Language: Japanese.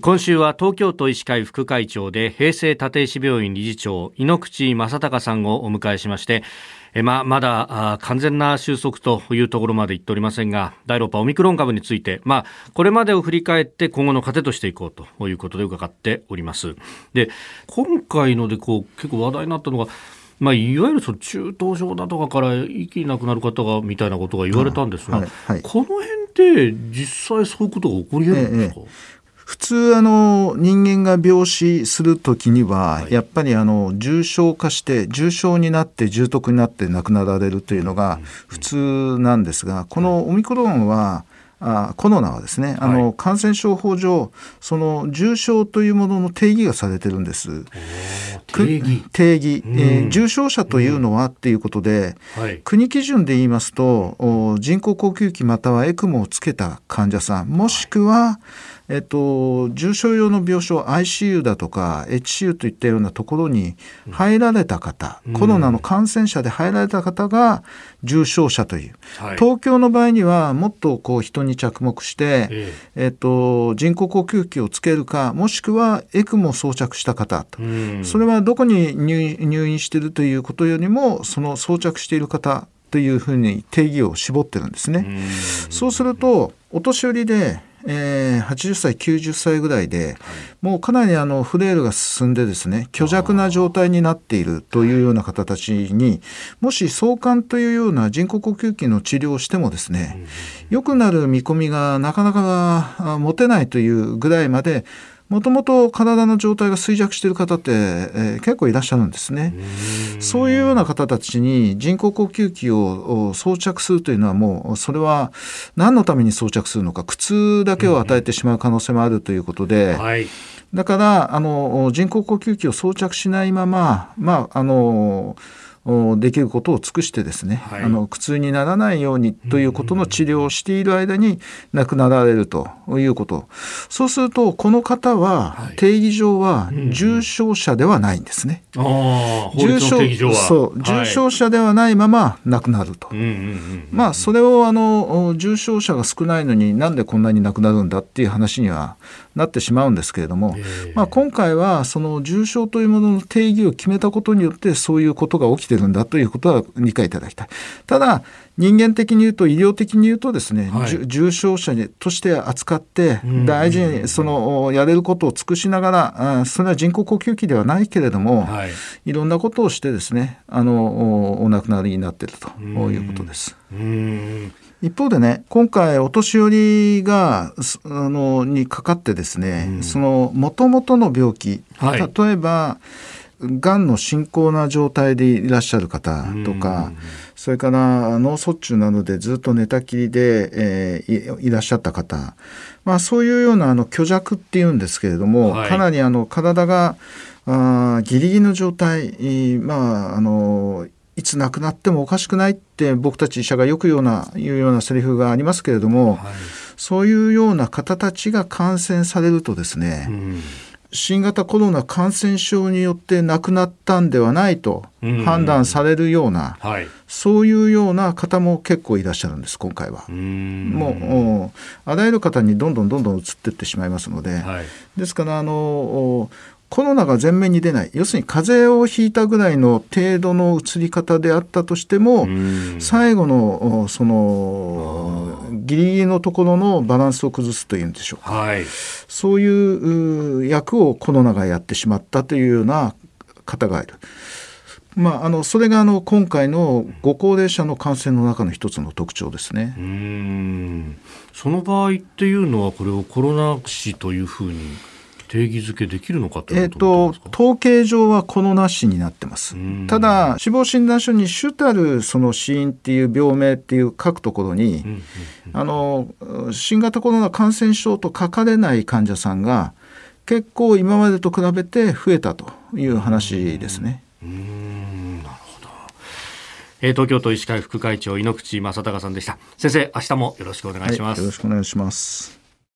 今週は東京都医師会副会長で平成立石病院理事長井ノ口正隆さんをお迎えしましてえままだ完全な収束というところまで言っておりませんが第6波オミクロン株について、まあ、これまでを振り返って今後の糧としていこうということで伺っております。で今回のでこう結構話題になったのがまあ、いわゆるその中等症だとかから息なくなる方がみたいなことが言われたんですが、はいはい、この辺って実際そういうことが起こり得るんですか、ええ普通あの人間が病死する時には、やっぱりあの重症化して重症になって重篤になって亡くなられるというのが普通なんですがこのオミクロンはあコロナはですねあの、感染症法上その重症というものの定義がされてるんです。定義。定義、えー、重症者というのはっていうことで、はい、国基準で言いますと人工呼吸器またはエクモをつけた患者さんもしくは、えっと、重症用の病床 ICU だとか HCU といったようなところに入られた方、うん、コロナの感染者で入られた方が重症者という、はい、東京の場合にはもっとこう人に着目して、ええ。っと、人工呼吸器をつけるかもしくはエクモを装着した方と、うん、それはどこに入院しているということよりもその装着している方というふうに定義を絞ってるんですね。うそうするとお年寄りでえー、80歳90歳ぐらいで、もうかなりあのフレイルが進んでですね虚弱な状態になっているというような方たちにもし相関というような人工呼吸器の治療をしてもですね良くなる見込みがなかなか持てないというぐらいまでもともと体の状態が衰弱している方って、えー、結構いらっしゃるんですね。そういうような方たちに人工呼吸器を装着するというのはもうそれは何のために装着するのか苦痛だけを与えてしまう可能性もあるということで、はい、だからあの人工呼吸器を装着しないまままああのできることを尽くしてですね、はい、あの苦痛にならないようにということの治療をしている間に亡くなられるということ、そうするとこの方は定義上は重症者ではないんですね。重症そう重症者ではないまま亡くなると。まあそれをあの重症者が少ないのになんでこんなに亡くなるんだっていう話にはなってしまうんですけれども、まあ、今回はその重症というものの定義を決めたことによってそういうことが起きてるんだということは理解いただきたい。ただ人間的に言うと医療的に言うとですね、はい、重症者として扱って大事にそのやれることを尽くしながらそれは人工呼吸器ではないけれども、はい、いろんなことをしてですねあのお亡くなりになっているということです。一方でね今回お年寄りがあのにかかってですね、うん、そのもともとの病気、はい、例えばがんの進行な状態でいらっしゃる方とか、それから脳卒中などでずっと寝たきりで、えー、いらっしゃった方、まあ、そういうようなあの虚弱っていうんですけれども、はい、かなりあの体があギリギリの状態、まあ、あのいつ亡くなってもおかしくないって僕たち医者がよく言うような言うようなセリフがありますけれども、はい、そういうような方たちが感染されるとですね、うん、新型コロナ感染症によって亡くなったんではないと判断されるような、うんはい、そういうような方も結構いらっしゃるんです今回は。もうあらゆる方にどんどんどんどん移っていってしまいますので、はい、ですからあのコロナが前面に出ない。要するに風邪をひいたぐらいの程度の移り方であったとしても最後のそのギリギリのところのバランスを崩すというんでしょうか、はい、そういう役をコロナがやってしまったというような方がいる。まあ、あのそれがあの今回のご高齢者の感染の中の一つの特徴ですね。うん。その場合っていうのはこれをコロナ死というふうに定義づけできるのかえっ、と統計上はこのなしになってます。ただ死亡診断書に主たるその死因っていう病名っていう書くところに、あの新型コロナ感染症と書かれない患者さんが結構今までと比べて増えたという話ですね。うんなるほど。えー、東京都医師会副会長井ノ口正孝さんでした。先生、明日もよろしくお願いします。はい、よろしくお願いします。